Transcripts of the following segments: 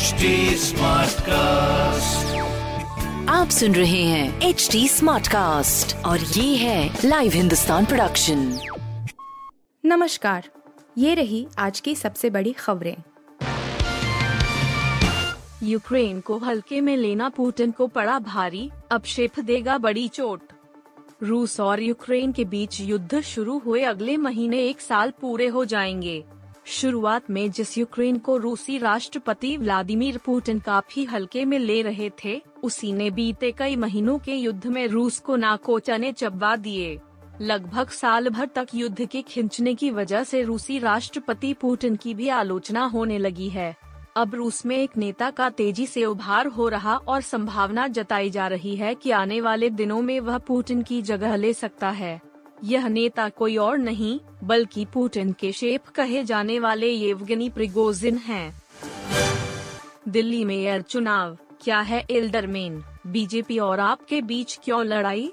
HD Smartcast. आप सुन रहे हैं एच डी स्मार्ट कास्ट और ये है लाइव हिंदुस्तान प्रोडक्शन नमस्कार ये रही आज की सबसे बड़ी खबरें। यूक्रेन को हल्के में लेना पुतिन को पड़ा भारी अब शेफ देगा बड़ी चोट। रूस और यूक्रेन के बीच युद्ध शुरू हुए अगले महीने एक साल पूरे हो जाएँगे। शुरुआत में जिस यूक्रेन को रूसी राष्ट्रपति व्लादिमीर पुतिन काफ़ी हल्के में ले रहे थे, उसी ने बीते कई महीनों के युद्ध में रूस को नाकोचा ने चबा दिए। लगभग साल भर तक युद्ध के खिंचने की वजह से रूसी राष्ट्रपति पुतिन की भी आलोचना होने लगी है। अब रूस में एक नेता का तेज़ी से उभार हो रहा और संभावना जताई जा रही है कि आने वाले दिनों में वह पुतिन की जगह ले सकता है। यह नेता कोई और नहीं, बल्कि पुतिन के शेप कहे जाने वाले येवगनी प्रिगोजिन हैं। दिल्ली में एयर चुनाव, क्या है एल्डरमेन? बीजेपी और आपके बीच क्यों लड़ाई?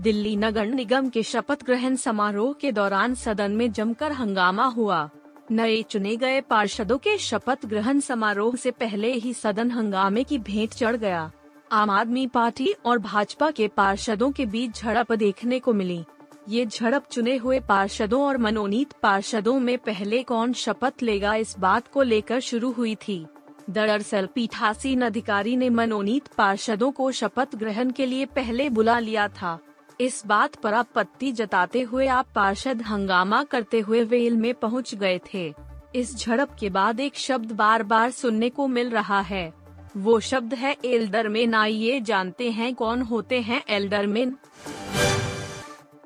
दिल्ली नगर निगम के शपथ ग्रहण समारोह के दौरान सदन में जमकर हंगामा हुआ। नए चुने गए पार्षदों के शपथ ग्रहण समारोह से पहले ही सदन हंगामे की भेंट चढ़ गया। आम आदमी पार्टी और भाजपा के पार्षदों के बीच झड़प देखने को मिली। ये झड़प चुने हुए पार्षदों और मनोनीत पार्षदों में पहले कौन शपथ लेगा इस बात को लेकर शुरू हुई थी। दरअसल पीठासीन अधिकारी ने मनोनीत पार्षदों को शपथ ग्रहण के लिए पहले बुला लिया था। इस बात पर आपत्ति जताते हुए आप पार्षद हंगामा करते हुए वेल में पहुँच गए थे। इस झड़प के बाद एक शब्द बार बार सुनने को मिल रहा है। वो शब्द है, एल्डरमेन। आइए जानते हैं कौन होते हैं एल्डरमेन।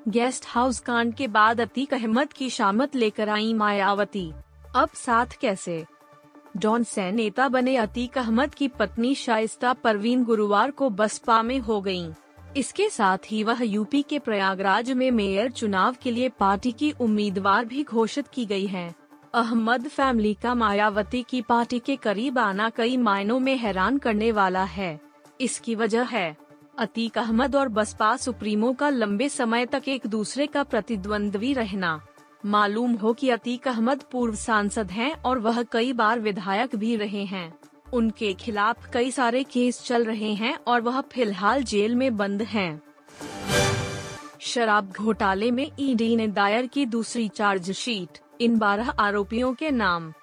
गेस्ट हाउस कांड के बाद अतीक अहमद की शामत लेकर आई मायावती। अब साथ कैसे? डॉन से नेता बने अतीक अहमद की पत्नी शाइस्ता परवीन गुरुवार को बसपा में हो गई इसके साथ ही वह यूपी के प्रयागराज में मेयर चुनाव के लिए पार्टी की उम्मीदवार भी घोषित की गई है। अहमद फैमिली का मायावती की पार्टी के करीब आना कई मायनों में हैरान करने वाला है। इसकी वजह है। अतीक अहमद और बसपा सुप्रीमो का लंबे समय तक एक दूसरे का प्रतिद्वंद्वी रहना। मालूम हो कि अतीक अहमद पूर्व सांसद हैं और वह कई बार विधायक भी रहे हैं। उनके खिलाफ कई सारे केस चल रहे हैं और वह फ़िलहाल जेल में बंद हैं। शराब घोटाले में ईडी ने दायर की दूसरी चार्जशीट, इन बारह आरोपियों के नाम।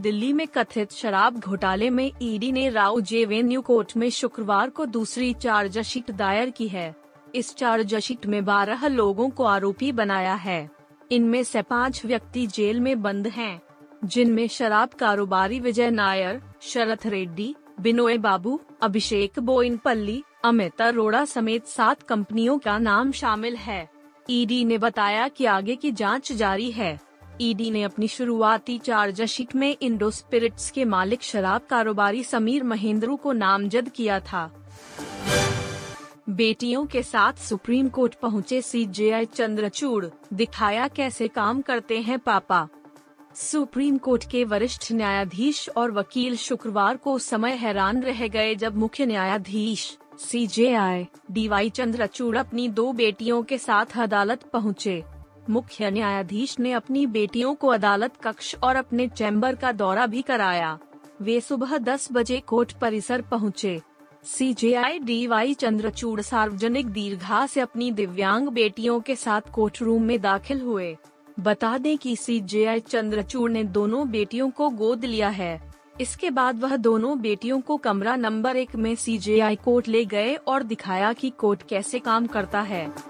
दिल्ली में कथित शराब घोटाले में ईडी ने राव जेवेन्यू कोर्ट में शुक्रवार को दूसरी चार्जशीट दायर की है। इस चार्जशीट में बारह लोगों को आरोपी बनाया है। इनमें से पाँच व्यक्ति जेल में बंद हैं, जिनमें शराब कारोबारी विजय नायर शरथ रेड्डी बिनोय बाबू अभिषेक बोइनपल्ली अमित अरोड़ा समेत सात कंपनियों का नाम शामिल है। ईडी ने बताया कि आगे की जाँच जारी है। ईडी ने अपनी शुरुआती चार्जशीट में इंडो स्पिरिट्स के मालिक शराब कारोबारी समीर महेंद्रू को नामजद किया था बेटियों के साथ सुप्रीम कोर्ट पहुँचे सीजेआई चंद्रचूड़, दिखाया कैसे काम करते हैं पापा सुप्रीम कोर्ट के वरिष्ठ न्यायाधीश और वकील शुक्रवार को समय हैरान रह गए जब मुख्य न्यायाधीश C J I D Y Chandrachud अपनी दो बेटियों के साथ अदालत पहुँचे। मुख्य न्यायाधीश ने अपनी बेटियों को अदालत कक्ष और अपने चैम्बर का दौरा भी कराया। वे सुबह 10 बजे कोर्ट परिसर पहुँचे। C J I D Y Chandrachud सार्वजनिक दीर्घा से अपनी दिव्यांग बेटियों के साथ कोर्ट रूम में दाखिल हुए। बता दें कि सी जे आई चंद्रचूड़ ने दोनों बेटियों को गोद लिया है। इसके बाद वह दोनों बेटियों को कमरा नंबर एक में सी जे आई कोर्ट ले गए और दिखाया कि कोर्ट कैसे काम करता है।